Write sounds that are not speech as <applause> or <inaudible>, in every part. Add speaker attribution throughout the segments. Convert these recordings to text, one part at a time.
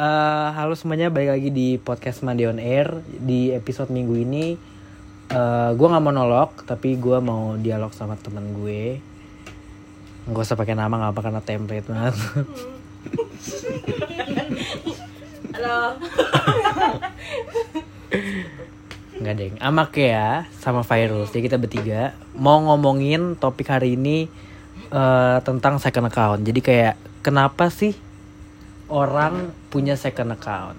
Speaker 1: Eh, halo semuanya, balik lagi di podcast Mandi on Air. Di episode minggu ini eh Gue gak monolog, tapi gue mau dialog sama temen gue. Gak usah pakai nama, gak apa karena template banget. <laughs>
Speaker 2: Halo.
Speaker 1: Nggak deng, Amak ya sama Virus Jadi kita bertiga mau ngomongin topik hari ini eh, Tentang second account. Jadi kayak kenapa sih orang punya second account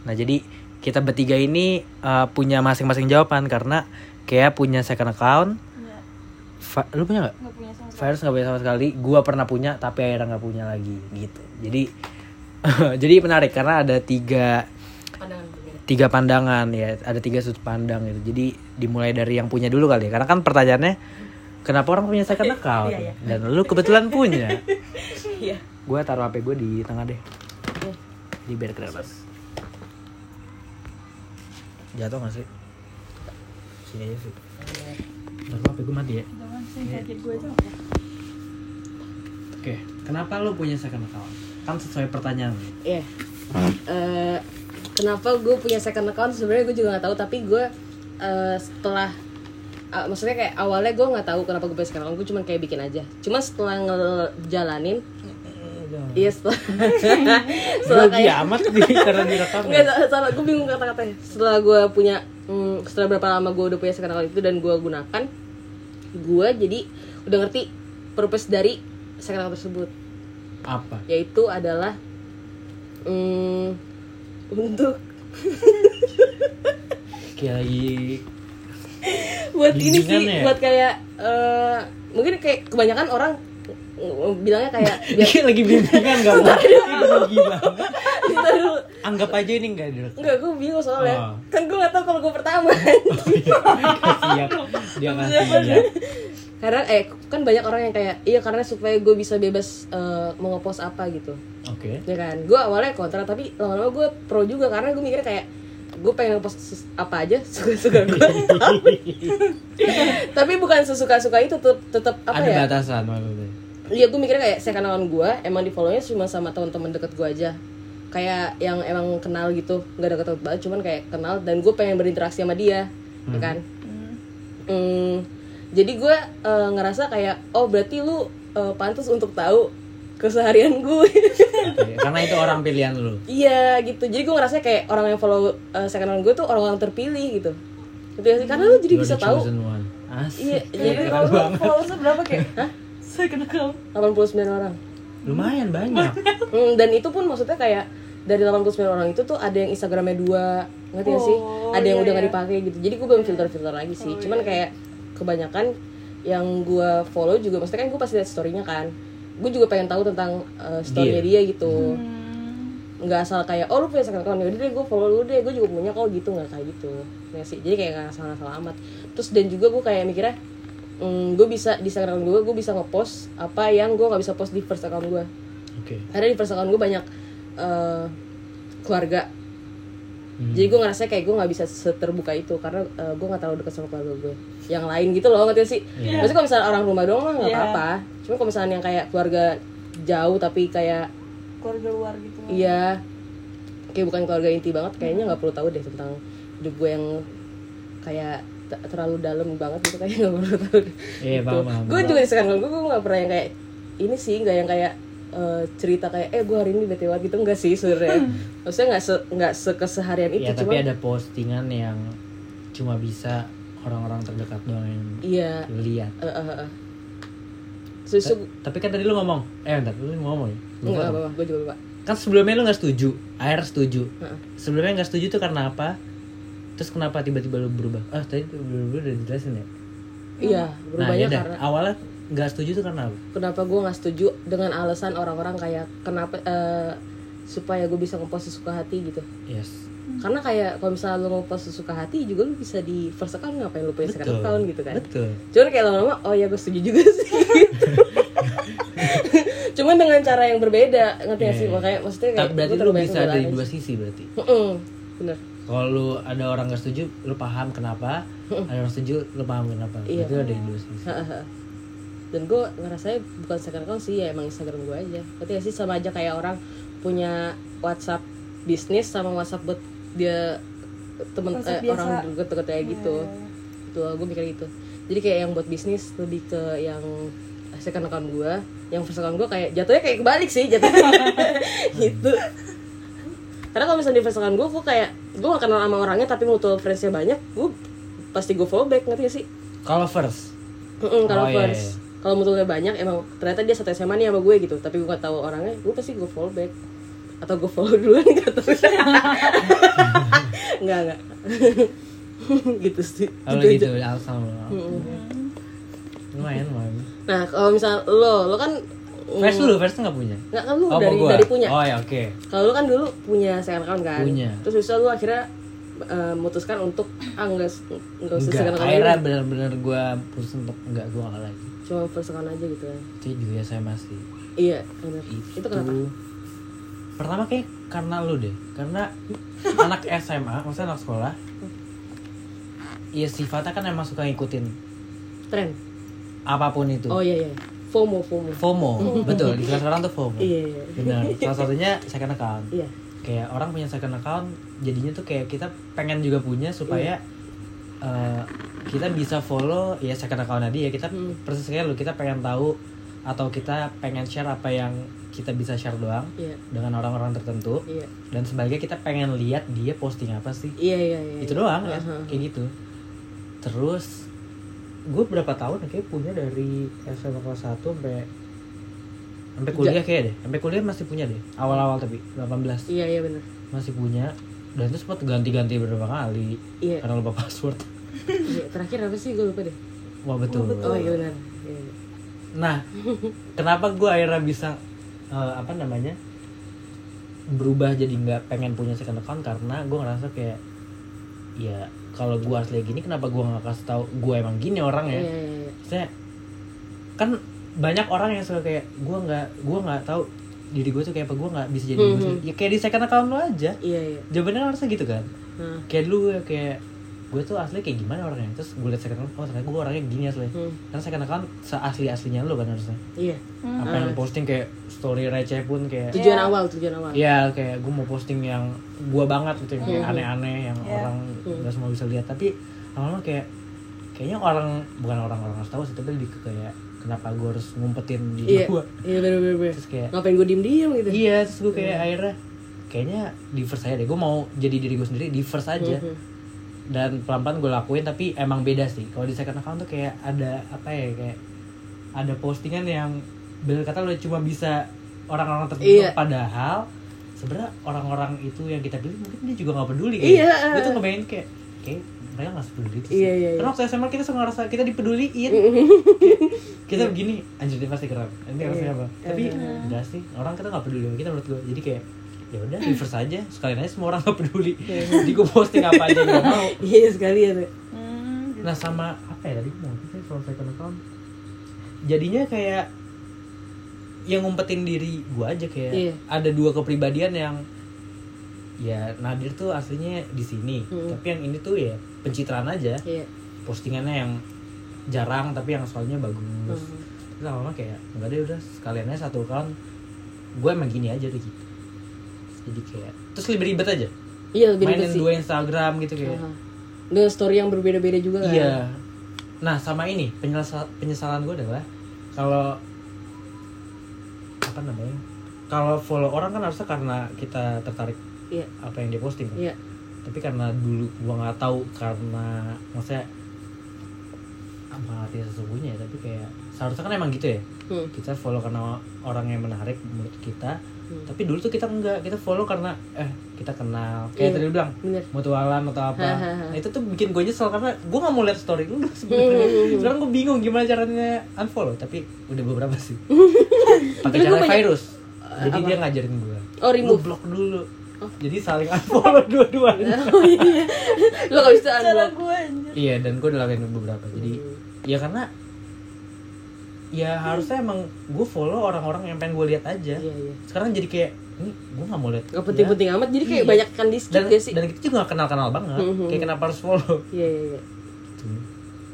Speaker 1: Nah jadi kita bertiga ini eh, punya masing-masing jawaban Karena kayak punya second account
Speaker 2: Enggak,
Speaker 1: Va- Lu punya gak?
Speaker 2: enggak punya sama sekali.
Speaker 1: Virus nggak punya sama sekali, gua pernah punya tapi akhirnya nggak punya lagi gitu. Jadi <laughs> jadi menarik karena ada tiga
Speaker 2: Pandangan
Speaker 1: tiga pandangan ya, ada tiga sudut pandang gitu. Jadi dimulai dari yang punya dulu kali ya, karena kan pertanyaannya kenapa orang punya second account
Speaker 2: Iya, iya.
Speaker 1: dan lu kebetulan punya. <laughs>
Speaker 2: Iya.
Speaker 1: Gua taruh HP gue di tengah deh,
Speaker 2: Oke.
Speaker 1: di biar kelihatan. Jatuh gak sih? Sini aja sih. Taruh HP gue mati ya.
Speaker 2: Jangan kaget gue aja.
Speaker 1: Oke, kenapa lu punya second account? Kan sesuai pertanyaan.
Speaker 3: Iya. Eh, kenapa gue punya second account sebenarnya gue juga nggak tahu tapi gue eh, setelah ah, maksudnya kayak awalnya gue nggak tahu kenapa gue punya second account gue cuma kayak bikin aja cuma setelah ngejalanin iya setelah <laughs> setelah
Speaker 1: Grogi
Speaker 3: kayak
Speaker 1: amat nih karena direkam.
Speaker 3: nggak salah, salah gue bingung kata-katanya setelah gue punya hmm, setelah berapa lama gue udah punya second account itu dan gue gunakan gue jadi udah ngerti purpose dari second account tersebut
Speaker 1: Apa?
Speaker 3: yaitu adalah mm, untuk <laughs>
Speaker 1: Kayak lagi
Speaker 3: buat ini sih
Speaker 1: ya?
Speaker 3: buat kayak eh, mungkin kayak kebanyakan orang bilangnya kayak <laughs> biar
Speaker 1: lagi bimbingan gak mau?
Speaker 3: Dulu.
Speaker 1: Anggap aja ini gak direkam
Speaker 3: enggak gue bingung soalnya.
Speaker 1: Oh.
Speaker 3: kan gue gak tahu kalau gue pertama.
Speaker 1: Siap Dia ngasih ya.
Speaker 3: karena eh kan banyak orang yang kayak iya karena supaya gue bisa bebas eh, mau ngepost apa gitu.
Speaker 1: Oke.
Speaker 3: Ya kan? Gue awalnya kontra tapi lama-lama gue pro juga karena gue mikirnya kayak gue pengen ngepost apa aja <laughs> suka-suka gue <laughs> tapi bukan sesuka-suka itu tetep apa
Speaker 1: Ada
Speaker 3: ya?
Speaker 1: batasan maksudnya
Speaker 3: Iya gue mikirnya kayak saya kenalan gue emang di follownya cuma sama teman-teman deket gue aja. Kayak yang emang kenal gitu nggak deket deket banget cuman kayak kenal dan gue pengen berinteraksi sama dia ya kan? Hmm, jadi gue eh, ngerasa kayak oh berarti lu eh, pantas untuk tahu keseharian gue
Speaker 1: Oke, Karena itu orang pilihan lu.
Speaker 3: Iya gitu. Jadi gue ngerasa kayak orang yang follow uh, second account gue tuh orang-orang terpilih gitu. Sih? karena lu jadi
Speaker 1: You're
Speaker 3: bisa tahu.
Speaker 1: chosen one. Asik.
Speaker 3: Iya, jadi
Speaker 1: Keren
Speaker 2: Kalau
Speaker 1: banget
Speaker 2: followersnya berapa kayak?
Speaker 3: Hah?
Speaker 2: Saya kena kau.
Speaker 3: 89 orang
Speaker 1: Lumayan banyak <laughs>
Speaker 3: Hmm, dan itu pun maksudnya kayak dari 89 orang itu tuh ada yang Instagramnya dua ngerti gak sih?
Speaker 2: Oh,
Speaker 3: Ada yang
Speaker 2: iya,
Speaker 3: udah gak
Speaker 2: iya.
Speaker 3: dipakai gitu. Jadi gue belum filter-filter lagi sih. Cuman kayak kebanyakan yang gue follow juga maksudnya kan gue pasti liat storynya kan. Gue juga pengen tahu tentang uh, storynya dia, gitu.
Speaker 2: Hmm.
Speaker 3: Nggak asal kayak oh lu punya second account yaudah deh gue follow lu deh gue juga punya kok gitu nggak kayak gitu. Nggak sih. Jadi kayak nggak salah salah amat. Terus dan juga gue kayak mikirnya hmm, gue bisa di Instagram gue gue bisa ngepost apa yang gue nggak bisa post di first account gue
Speaker 1: Oke
Speaker 3: karena di first account gue banyak eh, keluarga
Speaker 1: Hmm.
Speaker 3: jadi gue ngerasa kayak gue nggak bisa seterbuka itu karena eh, gue nggak terlalu dekat sama keluarga gue yang lain gitu loh ngerti sih
Speaker 1: Iya.
Speaker 3: maksudnya kalau misalnya orang rumah doang mah nggak
Speaker 2: Iya.
Speaker 3: apa-apa cuma kalau misalnya yang kayak keluarga jauh tapi kayak
Speaker 2: Keluarga luar gitu.
Speaker 3: iya kayak bukan keluarga inti banget kayaknya nggak perlu tahu deh tentang hidup gue yang kayak terlalu dalam banget gitu kayaknya nggak perlu tahu.
Speaker 1: Iya paham paham.
Speaker 3: Gue juga di sekarang gue gue nggak pernah yang kayak ini sih nggak yang kayak eh, cerita kayak eh gue hari ini bete banget gitu enggak sih sebenarnya. Maksudnya nggak se nggak sekeseharian itu
Speaker 1: Ya
Speaker 3: cuma
Speaker 1: tapi ada postingan yang Cuma bisa orang-orang terdekat doang yang
Speaker 3: iya.
Speaker 1: lihat.
Speaker 3: Eh, eh, eh. susu
Speaker 1: Tapi kan tadi lu ngomong. Eh bentar, lu ngomong ya? Lupa.
Speaker 3: enggak apa apa gue juga lupa.
Speaker 1: Kan sebelumnya lu gak setuju. Air setuju.
Speaker 3: Heeh.
Speaker 1: Sebelumnya gak setuju tuh karena apa Terus kenapa tiba-tiba lu berubah? Ah tadi berubah udah dijelasin ya?
Speaker 3: Iya
Speaker 1: Nah
Speaker 3: berubahnya
Speaker 1: ya
Speaker 3: karena
Speaker 1: Awalnya gak setuju tuh karena apa?
Speaker 3: Kenapa gue nggak setuju dengan alasan orang-orang kayak kenapa eh, supaya gue bisa ngepost sesuka hati gitu.
Speaker 1: Yes.
Speaker 3: Karena kayak kalau misalnya lu ngepost sesuka hati juga lu bisa di first account ngapain lu punya second
Speaker 1: Betul.
Speaker 3: account gitu kan?
Speaker 1: Betul.
Speaker 3: Cuman kayak lama-lama oh ya gue setuju juga sih. <laughs> Cuman dengan cara yang berbeda ngerti gak sih?
Speaker 1: Iya.
Speaker 3: makanya maksudnya kayak
Speaker 1: Tapi berarti
Speaker 3: banyak
Speaker 1: bisa dari dua sisi berarti?
Speaker 3: Mm-mm, bener
Speaker 1: Kalau lu ada orang gak setuju Lu paham kenapa. Ada orang setuju Lu paham kenapa.
Speaker 3: Iya.
Speaker 1: Itu ada dua sisi
Speaker 3: dan gue ngerasanya bukan second account sih ya emang Instagram gue aja. Ngerti gak sih? Sama aja kayak orang punya WhatsApp bisnis sama WhatsApp buat dia temen
Speaker 2: WhatsApp
Speaker 3: eh, orang deket-deket kayak gitu. itu gue mikir gitu. Jadi kayak yang buat bisnis lebih ke yang second account gue yang first account gue kayak jatuhnya kayak kebalik sih jatuhnya. <laughs> Gitu. Karena kalau misalnya di first account gue gue kayak gue gak kenal sama orangnya tapi mutual friendsnya banyak gue pasti gue follow back ngerti gak sih?
Speaker 1: Kalau first.
Speaker 3: Mm-mm, kalau
Speaker 1: Oh, iya,
Speaker 3: first. kalau mutualnya banyak emang ternyata dia satu SMA nih sama gue gitu tapi gue gak tahu orangnya gue pasti gue follow back. Atau gue follow <laughs> duluan gak tahu nggak nggak. <laughs> Gitu sih.
Speaker 1: Kalau
Speaker 3: Gitu
Speaker 1: gitu, alasan lo. Lumayan, lumayan.
Speaker 3: nah kalau misal lo lo kan mm,
Speaker 1: First dulu, first nggak punya.
Speaker 3: nggak kan lu
Speaker 1: Oh,
Speaker 3: dari
Speaker 1: gua?
Speaker 3: dari punya
Speaker 1: Oh ya, oke.
Speaker 3: kalau lu kan dulu punya second account kan
Speaker 1: Punya.
Speaker 3: terus bisa lu akhirnya eh, memutuskan untuk ah enggak enggak usah second
Speaker 1: Enggak,
Speaker 3: account
Speaker 1: akhirnya benar-benar gue putus untuk enggak gue nggak lagi.
Speaker 3: cuma first account aja gitu ya
Speaker 1: Itu juga saya masih.
Speaker 3: iya benar itu kenapa
Speaker 1: Pertama kayak karena lu deh, karena <laughs> anak SMA, maksudnya anak sekolah, Iya sifatnya kan emang suka ngikutin
Speaker 3: tren
Speaker 1: apa pun itu.
Speaker 3: oh iya iya FOMO FOMO
Speaker 1: FOMO, betul. Di kelas orang tuh FOMO.
Speaker 3: iya iya
Speaker 1: Benar. Salah satunya second account.
Speaker 3: iya
Speaker 1: Kayak orang punya second account, jadinya tuh kayak kita pengen juga punya supaya eh, kita bisa follow ya second account dia. Kita
Speaker 3: Hmm.
Speaker 1: persis kayak lu, kita pengen tahu atau kita pengen share apa yang kita bisa share doang
Speaker 3: iya
Speaker 1: dengan orang-orang tertentu.
Speaker 3: iya
Speaker 1: Dan sebaliknya kita pengen lihat dia posting apa sih.
Speaker 3: iya iya iya
Speaker 1: Itu doang ya,
Speaker 3: Aha.
Speaker 1: kayak gitu. Terus gue berapa tahun ya, kayak punya dari SMA kelas 1 sampai sampai kuliah kayak deh. Sampai kuliah masih punya deh. Awal-awal tapi 18
Speaker 3: iya iya benar
Speaker 1: masih punya dan itu sempat ganti-ganti beberapa kali
Speaker 3: iya
Speaker 1: karena lupa password. <laughs>
Speaker 3: Iya, terakhir apa sih gue lupa deh
Speaker 1: Wah betul.
Speaker 3: oh iya benar Iya, iya.
Speaker 1: Nah, <laughs> kenapa gue akhirnya bisa eh, apa namanya berubah jadi nggak pengen punya second account karena gue ngerasa kayak ya kalau gue asli gini kenapa gue nggak kasih tahu? Gue emang gini orangnya.
Speaker 3: Iya iya iya.
Speaker 1: Saya kan banyak orang yang suka kayak gue nggak gue nggak tahu diri gue tuh kayak apa gue nggak bisa jadi
Speaker 3: Hmm,
Speaker 1: gue sendiri. ya kayak di second account lo aja.
Speaker 3: Iya iya.
Speaker 1: Jawabannya harusnya gitu kan.
Speaker 3: Nah,
Speaker 1: kayak dulu gue kayak gue tuh asli kayak gimana orangnya? Terus gue liat second account oh ternyata gue orangnya gini asli.
Speaker 3: Hmm,
Speaker 1: karena second account seasli aslinya lo kan harusnya.
Speaker 3: Iya.
Speaker 1: Apa yang posting kayak story receh pun kayak
Speaker 3: tujuan
Speaker 2: Iya.
Speaker 3: awal tujuan awal.
Speaker 1: Iya kayak gue mau posting yang gue banget gitu yang kayak
Speaker 3: Hmm.
Speaker 1: aneh-aneh yang
Speaker 2: Iya.
Speaker 1: orang
Speaker 3: Hmm.
Speaker 1: nggak semua bisa lihat. Tapi lama-lama kayak kayaknya orang bukan orang-orang harus tahu sih tapi lebih ke kayak kenapa gue harus ngumpetin di
Speaker 3: iya.
Speaker 1: gue
Speaker 3: iya benar benar benar
Speaker 1: terus kayak
Speaker 3: ngapain gue diem diem gitu?
Speaker 1: Iya terus gue kayak akhirnya kayaknya di first aja deh. Gue mau jadi diri gue sendiri di first aja
Speaker 3: Mhm.
Speaker 1: Dan pelan-pelan gue lakuin tapi emang beda sih. Kalau di second account tuh kayak ada apa ya kayak ada postingan yang bener kata lo cuma bisa orang-orang tertentu
Speaker 3: Iya.
Speaker 1: padahal sebenarnya orang-orang itu yang kita pilih mungkin dia juga nggak peduli
Speaker 3: Iya.
Speaker 1: gue tuh ngebayangin kayak kayak mereka nggak sepeduli itu sih.
Speaker 3: Iya, iya, iya.
Speaker 1: karena waktu SMA kita suka ngerasa kita dipeduliin. Kita begini anjir dia pasti keren. Ini harusnya
Speaker 3: Iya.
Speaker 1: apa? Tapi enggak sih orang kita nggak peduli. Kita menurut gue jadi kayak ya udah reverse aja. Sekalian aja semua orang nggak peduli. Jadi gue posting apa aja yang gue mau. <laughs>
Speaker 3: Iya sekalian. Ya
Speaker 2: Hmm, gitu.
Speaker 1: Nah sama apa ya tadi? Mau saya soal second account. Jadinya kayak yang ngumpetin diri gua aja kayak
Speaker 3: Iya.
Speaker 1: ada dua kepribadian yang ya Nadir tuh aslinya di sini
Speaker 3: Mm.
Speaker 1: tapi yang ini tuh ya pencitraan aja.
Speaker 3: Iya.
Speaker 1: Postingannya yang jarang tapi yang soalnya bagus. Terus lama-lama kayak enggak deh udah sekalian aja satu account. Gue emang gini aja udah gitu jadi kayak terus lebih ribet aja
Speaker 3: iya lebih ribet
Speaker 1: mainin
Speaker 3: sih
Speaker 1: dua Instagram gitu kayak
Speaker 3: dengan story yang berbeda-beda juga kan
Speaker 1: Iya. Nah sama ini penyesal penyesalan gue adalah kalau apa namanya? Kalau follow orang kan harusnya karena kita tertarik
Speaker 3: iya
Speaker 1: apa yang dia posting. kan.
Speaker 3: iya
Speaker 1: Tapi karena dulu gua nggak tahu karena maksudnya apa arti sesungguhnya ya, tapi kayak seharusnya kan emang gitu ya.
Speaker 3: Hmm.
Speaker 1: Kita follow karena orang yang menarik menurut kita.
Speaker 3: Hmm.
Speaker 1: Tapi dulu tuh kita enggak, kita follow karena eh kita kenal. Kayak
Speaker 3: Iya,
Speaker 1: tadi lu bilang
Speaker 3: bener.
Speaker 1: mutualan atau apa. Nah itu tuh bikin gue nyesel karena gue gak mau lihat story lu <laughs> sebenarnya.
Speaker 3: Hmm.
Speaker 1: sekarang gue bingung gimana caranya unfollow tapi udah beberapa sih. <laughs> Pakai cara
Speaker 3: banyak-
Speaker 1: virus. Jadi
Speaker 3: apa?
Speaker 1: dia ngajarin gue
Speaker 3: Oh, remove.
Speaker 1: blok dulu. Jadi saling unfollow <laughs> dua-duanya
Speaker 3: oh iya. Lo gak bisa
Speaker 2: anjir.
Speaker 1: Iya dan gue udah lakuin beberapa. Jadi ya karena ya harusnya emang gue follow orang-orang yang pengen gue lihat aja.
Speaker 3: Iya iya.
Speaker 1: Sekarang jadi kayak ini gue gak mau lihat
Speaker 3: gak penting-penting amat jadi kayak
Speaker 1: Iya.
Speaker 3: banyak kan di skip
Speaker 1: dan
Speaker 3: gak sih?
Speaker 1: dan kita juga gak kenal-kenal banget.
Speaker 3: Mhm.
Speaker 1: kayak kenapa harus follow?
Speaker 3: Iya iya iya.
Speaker 1: Gitu.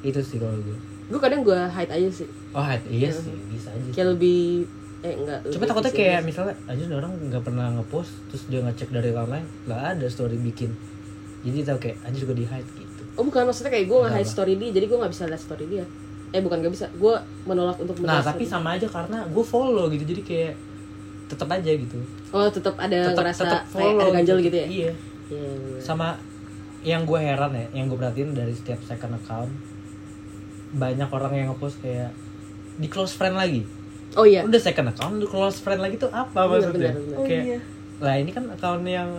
Speaker 1: itu sih kalau gue
Speaker 3: gue kadang gue hide aja sih.
Speaker 1: Oh iya sih bisa aja
Speaker 3: kayak lebih eh enggak lebih
Speaker 1: takutnya kayak
Speaker 3: misi.
Speaker 1: misalnya aja orang nggak pernah ngepost terus dia ngecek dari account lain nggak ada story bikin. Jadi tau kayak aja juga di hide gitu.
Speaker 3: oh bukan maksudnya kayak gue nggak hide story dia jadi gue nggak bisa lihat story dia eh bukan nggak bisa gue menolak untuk
Speaker 1: Nah
Speaker 3: melihat
Speaker 1: tapi
Speaker 3: story.
Speaker 1: sama aja karena gue follow gitu jadi kayak tetap aja gitu.
Speaker 3: oh tetap ada
Speaker 1: Tetap
Speaker 3: ngerasa kayak
Speaker 1: follow.
Speaker 3: ada ganjel gitu ya
Speaker 1: Iya.
Speaker 3: Iya, iya.
Speaker 1: Sama yang gue heran ya, yang gue perhatiin dari setiap second account banyak orang yang ngepost kayak di close friend lagi.
Speaker 3: oh iya
Speaker 1: Udah second account, di close friend lagi tuh apa
Speaker 3: Bener,
Speaker 1: maksudnya?
Speaker 3: bener, bener.
Speaker 2: Oh
Speaker 1: Kayak
Speaker 2: iya.
Speaker 1: lah ini kan account yang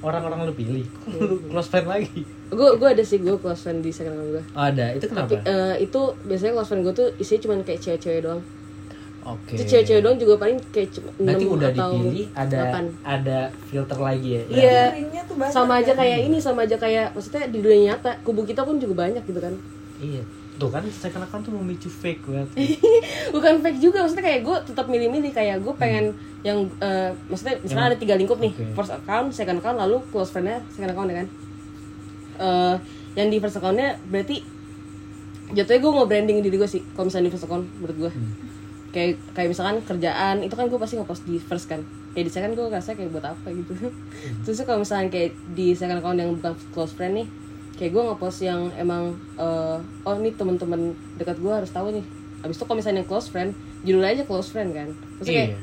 Speaker 1: orang-orang lu pilih,
Speaker 3: Iya. <laughs>
Speaker 1: close friend lagi.
Speaker 3: Gue gue ada sih gue close friend di second account gue
Speaker 1: Oh, ada, itu
Speaker 3: tapi
Speaker 1: kenapa?
Speaker 3: eh, itu biasanya close friend gue tuh isinya cuma kayak cewek-cewek doang
Speaker 1: Oke.
Speaker 3: itu cewek-cewek doang juga paling kayak cuma
Speaker 1: Berarti
Speaker 3: enam
Speaker 1: udah
Speaker 3: atau
Speaker 1: dipilih ada
Speaker 3: delapan.
Speaker 1: ada filter lagi ya.
Speaker 3: Iya.
Speaker 2: Banyak
Speaker 3: sama aja
Speaker 2: kan?
Speaker 3: kayak ini sama aja kayak maksudnya di dunia nyata kubu kita pun juga banyak gitu kan
Speaker 1: Iya. Tuh kan second account tuh memicu fake banget. <laughs>
Speaker 3: bukan fake juga maksudnya kayak gue tetap milih-milih kayak gue pengen yang eh, maksudnya misalnya ada tiga lingkup nih first account second account lalu close friendnya second account ya kan Eh, yang di first accountnya berarti jatuhnya gue mau branding diri gue sih kalau misalnya di first account menurut gue
Speaker 1: Hmm.
Speaker 3: kayak kayak misalkan kerjaan itu kan gue pasti ngepost di first kan. Kayak di second gue ngerasa kayak buat apa gitu.
Speaker 1: Hmm. <laughs>
Speaker 3: terus kalau misalnya kayak di second account yang bukan close friend nih kayak gue ngepost yang emang eh, oh ini teman-teman dekat gue harus tahu nih. Abis itu kalau misalnya yang close friend judulnya aja close friend kan. Terus kayak
Speaker 1: Iya.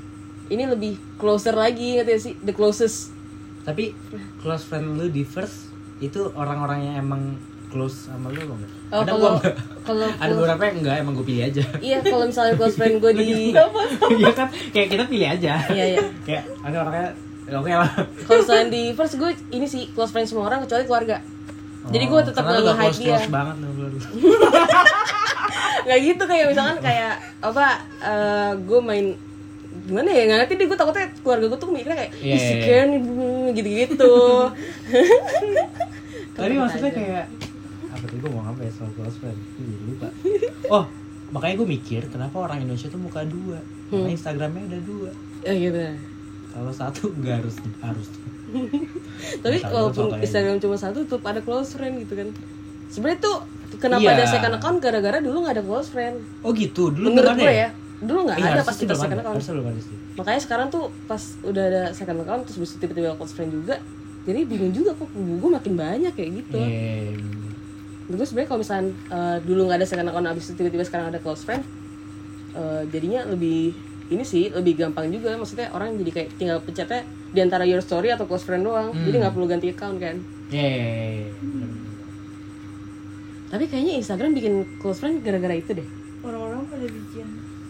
Speaker 3: ini lebih closer lagi ngerti gak sih? The closest.
Speaker 1: Tapi close friend lu di first itu orang-orang yang emang close sama lu enggak?
Speaker 3: Oh,
Speaker 1: ada
Speaker 3: kalau-
Speaker 1: gua
Speaker 3: kalau <laughs>
Speaker 1: ada beberapa yang enggak emang gue pilih aja.
Speaker 3: iya kalau misalnya close friend gue di
Speaker 1: Iya kan kayak kita pilih aja.
Speaker 3: Iya, iya.
Speaker 1: kayak ada orangnya ya oke lah.
Speaker 3: kalau misalnya di first gue ini sih close friend semua orang kecuali keluarga jadi gue
Speaker 1: Oh,
Speaker 3: tetap nggak nge-hide dia
Speaker 1: close banget <laughs>
Speaker 3: nggak gitu kayak misalkan kayak apa eh gue main gimana ya nggak ngerti deh gue takutnya keluarga gue tuh mikirnya kayak
Speaker 1: Iya,
Speaker 3: ih si
Speaker 1: iya,
Speaker 3: Ken gitu gitu <laughs>
Speaker 1: Tapi maksudnya kayak apa tadi gue mau apa ya soal close friend? Jadi lupa. Oh, makanya gue mikir kenapa orang Indonesia tuh muka dua.
Speaker 3: Hmm.
Speaker 1: Karena Instagramnya ada dua.
Speaker 3: ya gitu
Speaker 1: Kalau satu nggak harus harus. <laughs>
Speaker 3: tapi walaupun. Instagram cuma satu tetap ada close friend gitu kan sebenarnya tuh kenapa
Speaker 1: Iya.
Speaker 3: ada second account gara-gara dulu nggak ada close friend
Speaker 1: Oh gitu, dulu
Speaker 3: menurut gue
Speaker 1: ada
Speaker 3: ya dulu nggak
Speaker 1: Iya,
Speaker 3: ada
Speaker 1: harusnya
Speaker 3: pas
Speaker 1: sih
Speaker 3: kita
Speaker 1: belum
Speaker 3: second
Speaker 1: ada.
Speaker 3: account
Speaker 1: belum ada sih.
Speaker 3: makanya sekarang tuh pas udah ada second account terus bisa tiba-tiba close friend juga jadi bingung juga kok gue makin banyak kayak gitu
Speaker 1: Iya.
Speaker 3: Menurut gue sebenarnya kalau misalnya eh, dulu nggak ada second account abis itu tiba-tiba sekarang ada close friend eh, jadinya lebih ini sih lebih gampang juga maksudnya orang jadi kayak tinggal pencetnya di antara your story atau close friend doang jadi nggak perlu ganti account kan
Speaker 1: Iya.
Speaker 3: tapi kayaknya Instagram bikin close friend gara-gara itu deh
Speaker 2: Orang-orang pada bikin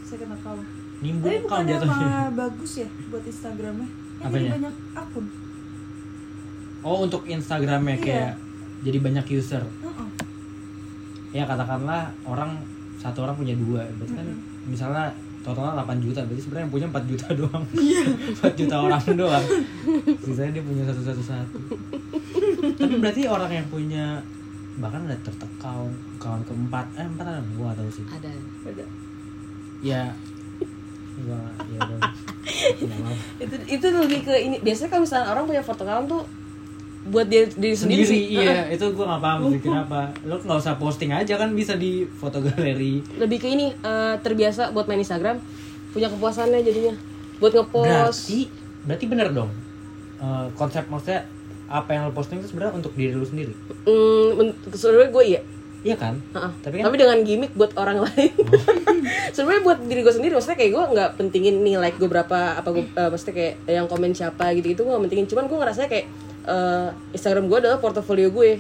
Speaker 2: second account.
Speaker 1: Nimbul
Speaker 2: Tapi
Speaker 1: jatuhnya.
Speaker 2: malah bagus ya buat Instagramnya? Kan jadi banyak akun.
Speaker 1: Oh untuk Instagramnya
Speaker 2: Iya.
Speaker 1: kayak jadi banyak user.
Speaker 2: Heeh.
Speaker 1: Ya katakanlah orang satu orang punya dua, berarti kan misalnya totalnya 8 juta, berarti sebenarnya yang punya 4 juta <laughs> doang.
Speaker 2: Iya.
Speaker 1: 4 juta orang doang. Sisanya dia punya satu satu satu. Tapi berarti orang yang punya bahkan ada account, account keempat, eh empat ada gua gak tahu sih.
Speaker 3: ada
Speaker 2: Ada.
Speaker 1: Ya, gua ya udah. <laughs>
Speaker 3: Itu itu lebih ke ini. Biasanya kalau misalnya orang punya foto account tuh buat dia diri sendiri,
Speaker 1: sendiri
Speaker 3: sih.
Speaker 1: iya <laughs> itu gue gak paham sih kenapa. Lo nggak usah posting aja kan bisa di foto galeri
Speaker 3: lebih ke ini eh, terbiasa buat main Instagram punya kepuasannya jadinya. Buat ngepost.
Speaker 1: Berarti berarti bener dong. Eh, konsep maksudnya apa yang lo posting itu sebenarnya untuk diri lo sendiri?
Speaker 3: Hmm, men- sebenarnya gue iya
Speaker 1: iya kan?
Speaker 3: Heeh.
Speaker 1: tapi kan
Speaker 3: tapi dengan gimmick buat orang <laughs> lain. Sebenarnya buat diri gue sendiri maksudnya kayak gue nggak pentingin nih like gue berapa apa gue eh, maksudnya kayak yang komen siapa gitu gitu gue nggak pentingin. Cuman gue ngerasa kayak eh, Instagram gue adalah portofolio gue.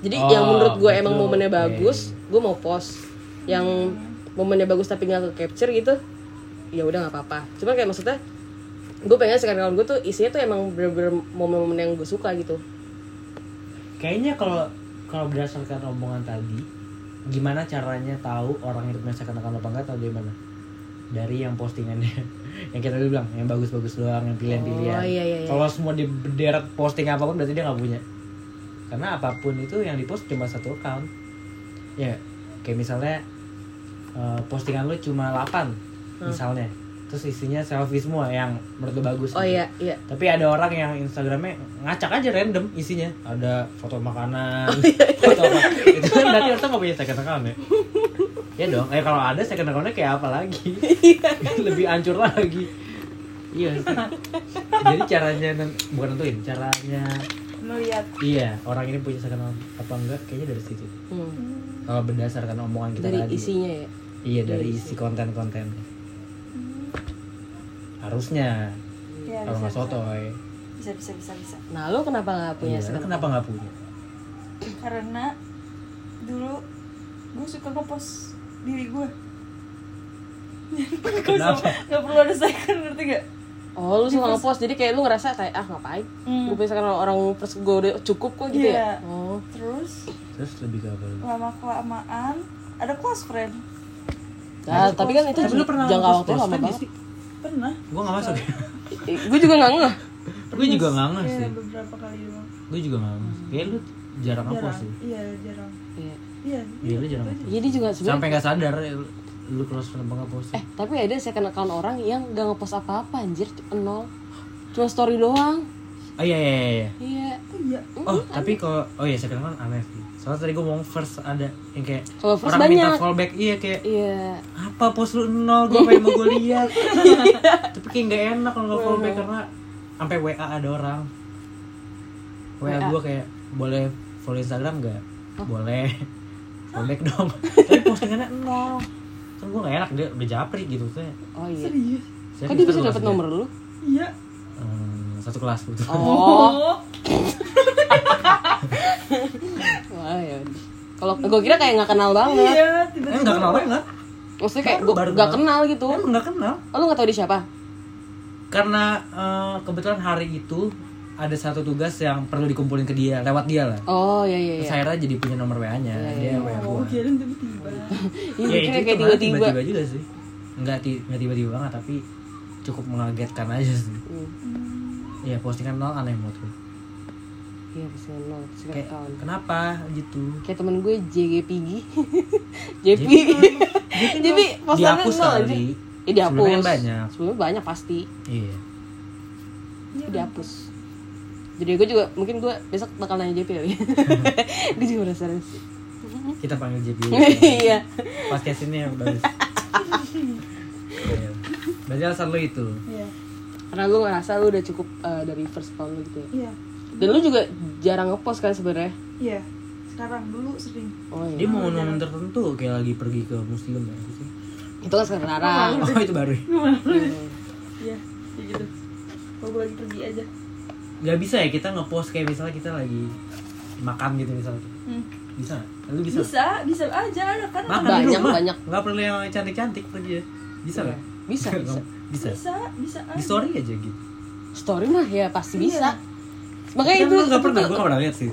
Speaker 3: Jadi
Speaker 1: Oh,
Speaker 3: yang menurut gue emang momennya
Speaker 1: Oke.
Speaker 3: bagus gue mau post. Yang momennya bagus tapi nggak ke capture gitu ya udah nggak apa-apa. Cuman kayak maksudnya gue pengen sekarang gue tuh isinya tuh emang bener-bener momen-momen yang gue suka gitu.
Speaker 1: Kayaknya kalau kalau berdasarkan omongan tadi gimana caranya tahu orang itu punya second account apa enggak atau dari mana dari yang postingannya <laughs> yang kita dulu bilang yang bagus-bagus doang yang pilihan-pilihan.
Speaker 3: Oh, iya, iya, iya.
Speaker 1: kalau semua di berderet posting apa pun berarti dia nggak punya. Karena apa pun itu yang dipost cuma satu account. Ya kayak misalnya eh, postingan lu cuma 8 misalnya terus isinya selfie semua yang menurut lu bagus
Speaker 3: oh
Speaker 1: gitu.
Speaker 3: iya iya
Speaker 1: Tapi ada orang yang Instagramnya ngacak aja random isinya. Ada foto makanan, <laughs>
Speaker 3: Oh, iya,
Speaker 1: foto apa. Itu kan berarti orang nggak punya second account ya. <laughs> Ya dong. Eh kalau ada second account-nya kayak apa lagi? <laughs> Lebih hancur lagi. Iya. sih. Jadi caranya bukan nentuin, caranya
Speaker 2: Melihat.
Speaker 1: iya orang ini punya second account apa enggak kayaknya dari situ.
Speaker 3: Hmm.
Speaker 1: Kalau berdasarkan omongan kita
Speaker 3: Dari
Speaker 1: tadi.
Speaker 3: isinya ya.
Speaker 1: Iya dari isi konten-konten. Harusnya
Speaker 2: Ya,
Speaker 1: kalau nggak sotoy.
Speaker 2: bisa bisa bisa bisa.
Speaker 3: Nah, lu kenapa nggak punya
Speaker 1: Iya, kenapa nggak punya?
Speaker 2: Karena dulu gue suka ngepost diri gue. <laughs>
Speaker 1: Kenapa?
Speaker 2: Gak perlu ada second ngerti gak?
Speaker 3: Oh, lu suka ngepost jadi kayak lu ngerasa kayak ah ngapain?
Speaker 2: Hmm.
Speaker 3: Gue misalkan orang terus gue udah cukup kok gitu
Speaker 2: Iya.
Speaker 3: ya. Oh.
Speaker 2: Terus
Speaker 1: Terus lebih ke apa?
Speaker 2: lama kelamaan ada close friend.
Speaker 3: Nah, tapi kan itu
Speaker 1: Tapi lu pernah
Speaker 3: jangka waktunya lama
Speaker 1: nggak
Speaker 3: banget.
Speaker 1: sih?
Speaker 2: Pernah.
Speaker 1: Gue nggak masuk ya. <laughs>
Speaker 3: Gue juga nggak ngeh.
Speaker 1: Gue juga nggak nggak
Speaker 2: Iya,
Speaker 1: sih.
Speaker 2: beberapa kali doang.
Speaker 1: Gue juga nggak nggak. Kayak lu jarang apa
Speaker 2: Jarang.
Speaker 1: sih?
Speaker 2: Iya, jarang.
Speaker 3: Iya.
Speaker 2: Iya.
Speaker 1: Iya lu jarang.
Speaker 2: itu aja.
Speaker 3: Jadi juga sebenarnya
Speaker 1: Sampai nggak sadar ya, lu- close friend apa nggak post.
Speaker 3: eh tapi ada second account orang yang gak ngepost apa-apa anjir nol. Cuma story doang.
Speaker 1: Oh iya iya iya. iya.
Speaker 3: Iya.
Speaker 2: Oh iya.
Speaker 1: Oh tapi kalau oh iya second kan aneh sih. Soalnya tadi gue ngomong first ada yang kayak
Speaker 3: Kalau first
Speaker 1: orang minta
Speaker 3: banyak.
Speaker 1: fallback iya kayak
Speaker 3: Iya.
Speaker 1: Apa post lu nol gue pengen mau gue lihat. <laughs> tapi kayak nggak enak kalau nggak fallback karena sampai WA ada orang. WA,
Speaker 3: WA.
Speaker 1: gue kayak boleh follow Instagram nggak? Boleh. Fallback dong. <laughs> tapi postingannya nol. Kan gue nggak enak dia udah japri gitu tuh.
Speaker 3: Oh iya.
Speaker 2: Serius.
Speaker 3: Kan dia bisa dapet nomor lu.
Speaker 2: Iya.
Speaker 1: Hmm, satu kelas betul.
Speaker 3: Oh. <laughs> Wah ya. Kalau gue kira kayak nggak kenal banget.
Speaker 2: Iya,
Speaker 1: Eh
Speaker 2: tiba-tiba.
Speaker 1: nggak kenal banget.
Speaker 3: Maksudnya kayak
Speaker 1: Baru-
Speaker 3: gue
Speaker 1: baru
Speaker 3: nggak
Speaker 1: kenal.
Speaker 3: gitu.
Speaker 1: Emang nggak kenal.
Speaker 3: Oh lu nggak tahu dia siapa?
Speaker 1: karena eh, kebetulan hari itu ada satu tugas yang perlu dikumpulin ke dia lewat dia lah
Speaker 3: Oh iya iya
Speaker 1: Terus
Speaker 3: iya.
Speaker 1: akhirnya jadi punya nomor wa nya dia wa
Speaker 2: Oh,
Speaker 1: gua
Speaker 2: kirain tiba-tiba. <laughs>
Speaker 3: Iya,
Speaker 1: ya itu
Speaker 3: kayak tiba-tiba.
Speaker 1: tiba-tiba juga sih nggak ti- nggak tiba-tiba banget tapi cukup mengagetkan aja sih
Speaker 3: Hmm.
Speaker 1: ya postingan nol aneh menurut gue
Speaker 3: Iya bisa nol second
Speaker 1: kayak
Speaker 3: account.
Speaker 1: kenapa gitu
Speaker 3: Kayak temen gue JGPG JP JP postannya
Speaker 1: dihapus
Speaker 3: nol aja
Speaker 1: kali
Speaker 3: Ya dihapus
Speaker 1: Sebenarnya kan banyak
Speaker 3: Sebelumnya banyak pasti
Speaker 1: iya
Speaker 3: Tapi dihapus Jadi gue juga mungkin gue besok bakal nanya JP kali Gue juga penasaran sih
Speaker 1: kita panggil JP
Speaker 3: Iya
Speaker 1: podcast ini yang bagus Iya. berarti alasan lo itu
Speaker 2: Iya.
Speaker 3: Karena lu ngerasa lu udah cukup eh, dari first lu gitu ya
Speaker 2: Iya.
Speaker 3: Dan lu juga jarang ngepost kan sebenarnya
Speaker 2: Iya. Sekarang dulu sering.
Speaker 3: Oh
Speaker 1: dia
Speaker 3: iya
Speaker 1: mau momen tertentu kayak lagi pergi ke museum ya sih
Speaker 3: Itu kan sekarang
Speaker 1: oh itu baru ya?
Speaker 2: Iya, kayak gitu. Kalau gue lagi pergi aja.
Speaker 1: nggak bisa ya kita ngepost kayak misalnya kita lagi makan gitu misalnya
Speaker 2: Hmm.
Speaker 1: bisa lu bisa,
Speaker 2: Bisa, bisa aja ada kan.
Speaker 1: makan
Speaker 3: Banyak,
Speaker 1: rumah
Speaker 3: banyak.
Speaker 1: nggak perlu yang cantik cantik pergi ya bisa
Speaker 3: Iya.
Speaker 1: nggak
Speaker 3: Bisa, bisa.
Speaker 1: bisa
Speaker 2: Bisa, bisa aja.
Speaker 1: di story aja gitu
Speaker 3: Story mah ya pasti
Speaker 2: Iya.
Speaker 3: bisa Makanya
Speaker 1: Kan
Speaker 3: itu
Speaker 1: nggak pernah gue nggak pernah lihat sih.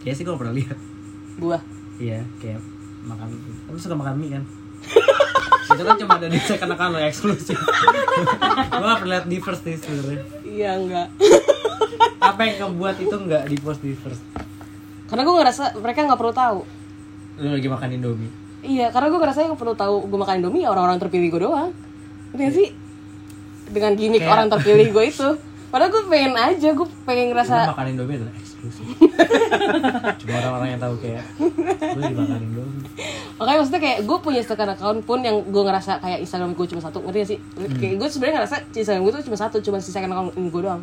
Speaker 1: Kayak sih gue pernah lihat.
Speaker 3: Gua
Speaker 1: iya kayak makan lu suka makan mie kan? <laughs> Itu kan cuma ada di second account lo eksklusif. Gue nggak pernah lihat di first nih sebenarnya.
Speaker 3: Iya enggak.
Speaker 1: Apa yang ngebuat itu nggak di post di first?
Speaker 3: Karena gue ngerasa mereka nggak perlu tahu.
Speaker 1: Lu lagi makan indomie.
Speaker 3: Iya, karena gue ngerasa yang perlu tahu gue makan Indomie ya orang-orang terpilih gue doang. Ngerti gak sih? Dengan gimmick
Speaker 1: Kayak-
Speaker 3: orang terpilih gue itu. Padahal gue pengen aja, gue pengen ngerasa
Speaker 1: makan Indomie adalah eksklusif. <laughs> Cuma orang-orang yang tahu kayak gue dimakan Indomie.
Speaker 3: makanya maksudnya kayak gue punya second account pun yang gue ngerasa kayak Instagram gue cuma satu ngerti gak sih kayak gue sebenarnya ngerasa Instagram gue tuh cuma satu cuma si second account gue doang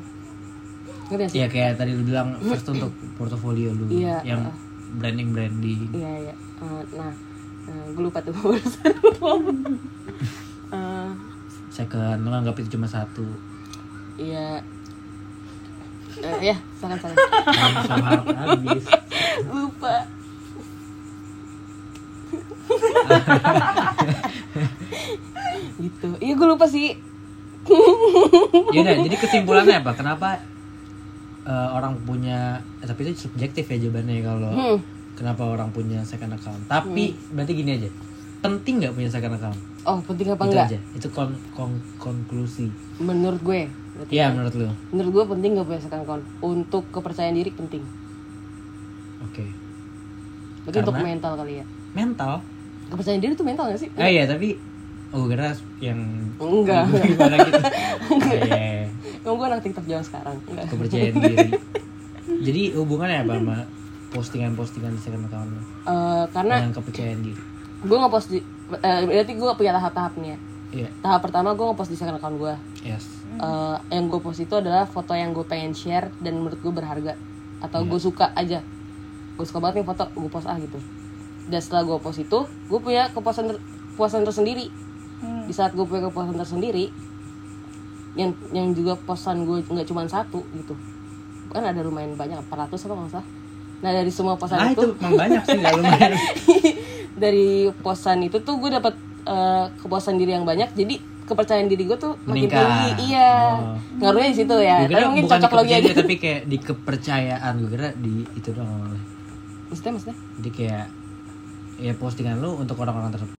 Speaker 3: ngerti gak sih
Speaker 1: Iya kayak tadi lu bilang first untuk portofolio lu
Speaker 3: Iya,
Speaker 1: yang branding branding.
Speaker 3: iya iya Eh, nah eh, gue lupa tuh barusan Eh,
Speaker 1: Second lu nganggap itu cuma satu.
Speaker 3: iya Eh, ya
Speaker 1: sama harap habis.
Speaker 3: lupa gitu iya gue lupa sih
Speaker 1: Ya udah, jadi kesimpulannya apa? Kenapa eh, orang punya eh, tapi itu subjektif ya jawabannya kalau
Speaker 3: Hmm.
Speaker 1: kenapa orang punya second account. Tapi berarti gini aja. Penting nggak punya second account?
Speaker 3: oh penting apa
Speaker 1: itu
Speaker 3: enggak
Speaker 1: aja. Itu kon kon- konklusi.
Speaker 3: menurut gue berarti
Speaker 1: Iya menurut lu.
Speaker 3: menurut gue penting gak punya second account untuk kepercayaan diri penting
Speaker 1: Oke.
Speaker 3: berarti untuk
Speaker 1: Karena?
Speaker 3: mental kali ya
Speaker 1: Mental.
Speaker 3: kepercayaan diri tuh mental gak sih
Speaker 1: Ah iya tapi oh kira yang
Speaker 3: enggak <laughs>
Speaker 1: gimana gitu. Eh,
Speaker 3: Emang gue anak tiktok zaman sekarang enggak
Speaker 1: kepercayaan diri. <laughs> Jadi hubungannya apa sama postingan-postingan di second account lu?
Speaker 3: Eh, karena
Speaker 1: Dengan kepercayaan diri.
Speaker 3: gue post di eh, berarti gue punya tahap-tahapnya
Speaker 1: Iya.
Speaker 3: tahap pertama gue ngepost di second account gue
Speaker 1: Yes.
Speaker 3: Eh, yang gue post itu adalah foto yang gue pengen share dan menurut gue berharga. Atau gue suka aja. Gue suka banget nih foto gue post ah gitu. Dan setelah gue post itu gue punya kepuasan ter- kepuasan tersendiri.
Speaker 2: Hmm.
Speaker 3: di saat gue punya kepuasan tersendiri yang yang juga posan gue nggak cuma satu gitu. Kan ada lumayan banyak 400 apa nggak salah nah dari semua posan
Speaker 1: Ah
Speaker 3: itu
Speaker 1: itu banyak sih lumayan. <laughs>
Speaker 3: dari posan itu tuh gue dapat eh, kepuasan diri yang banyak. Jadi kepercayaan diri gue tuh makin
Speaker 1: Meningkat.
Speaker 3: tinggi iya.
Speaker 1: Oh.
Speaker 3: ngaruhnya di situ ya.
Speaker 1: Gue
Speaker 3: tapi mungkin
Speaker 1: bukan
Speaker 3: cocok lagi aja.
Speaker 1: tapi kayak di kepercayaan. Gue kira di itu doang.
Speaker 3: maksudnya maksudnya?
Speaker 1: Jadi kayak ya postingan lu untuk orang-orang tertentu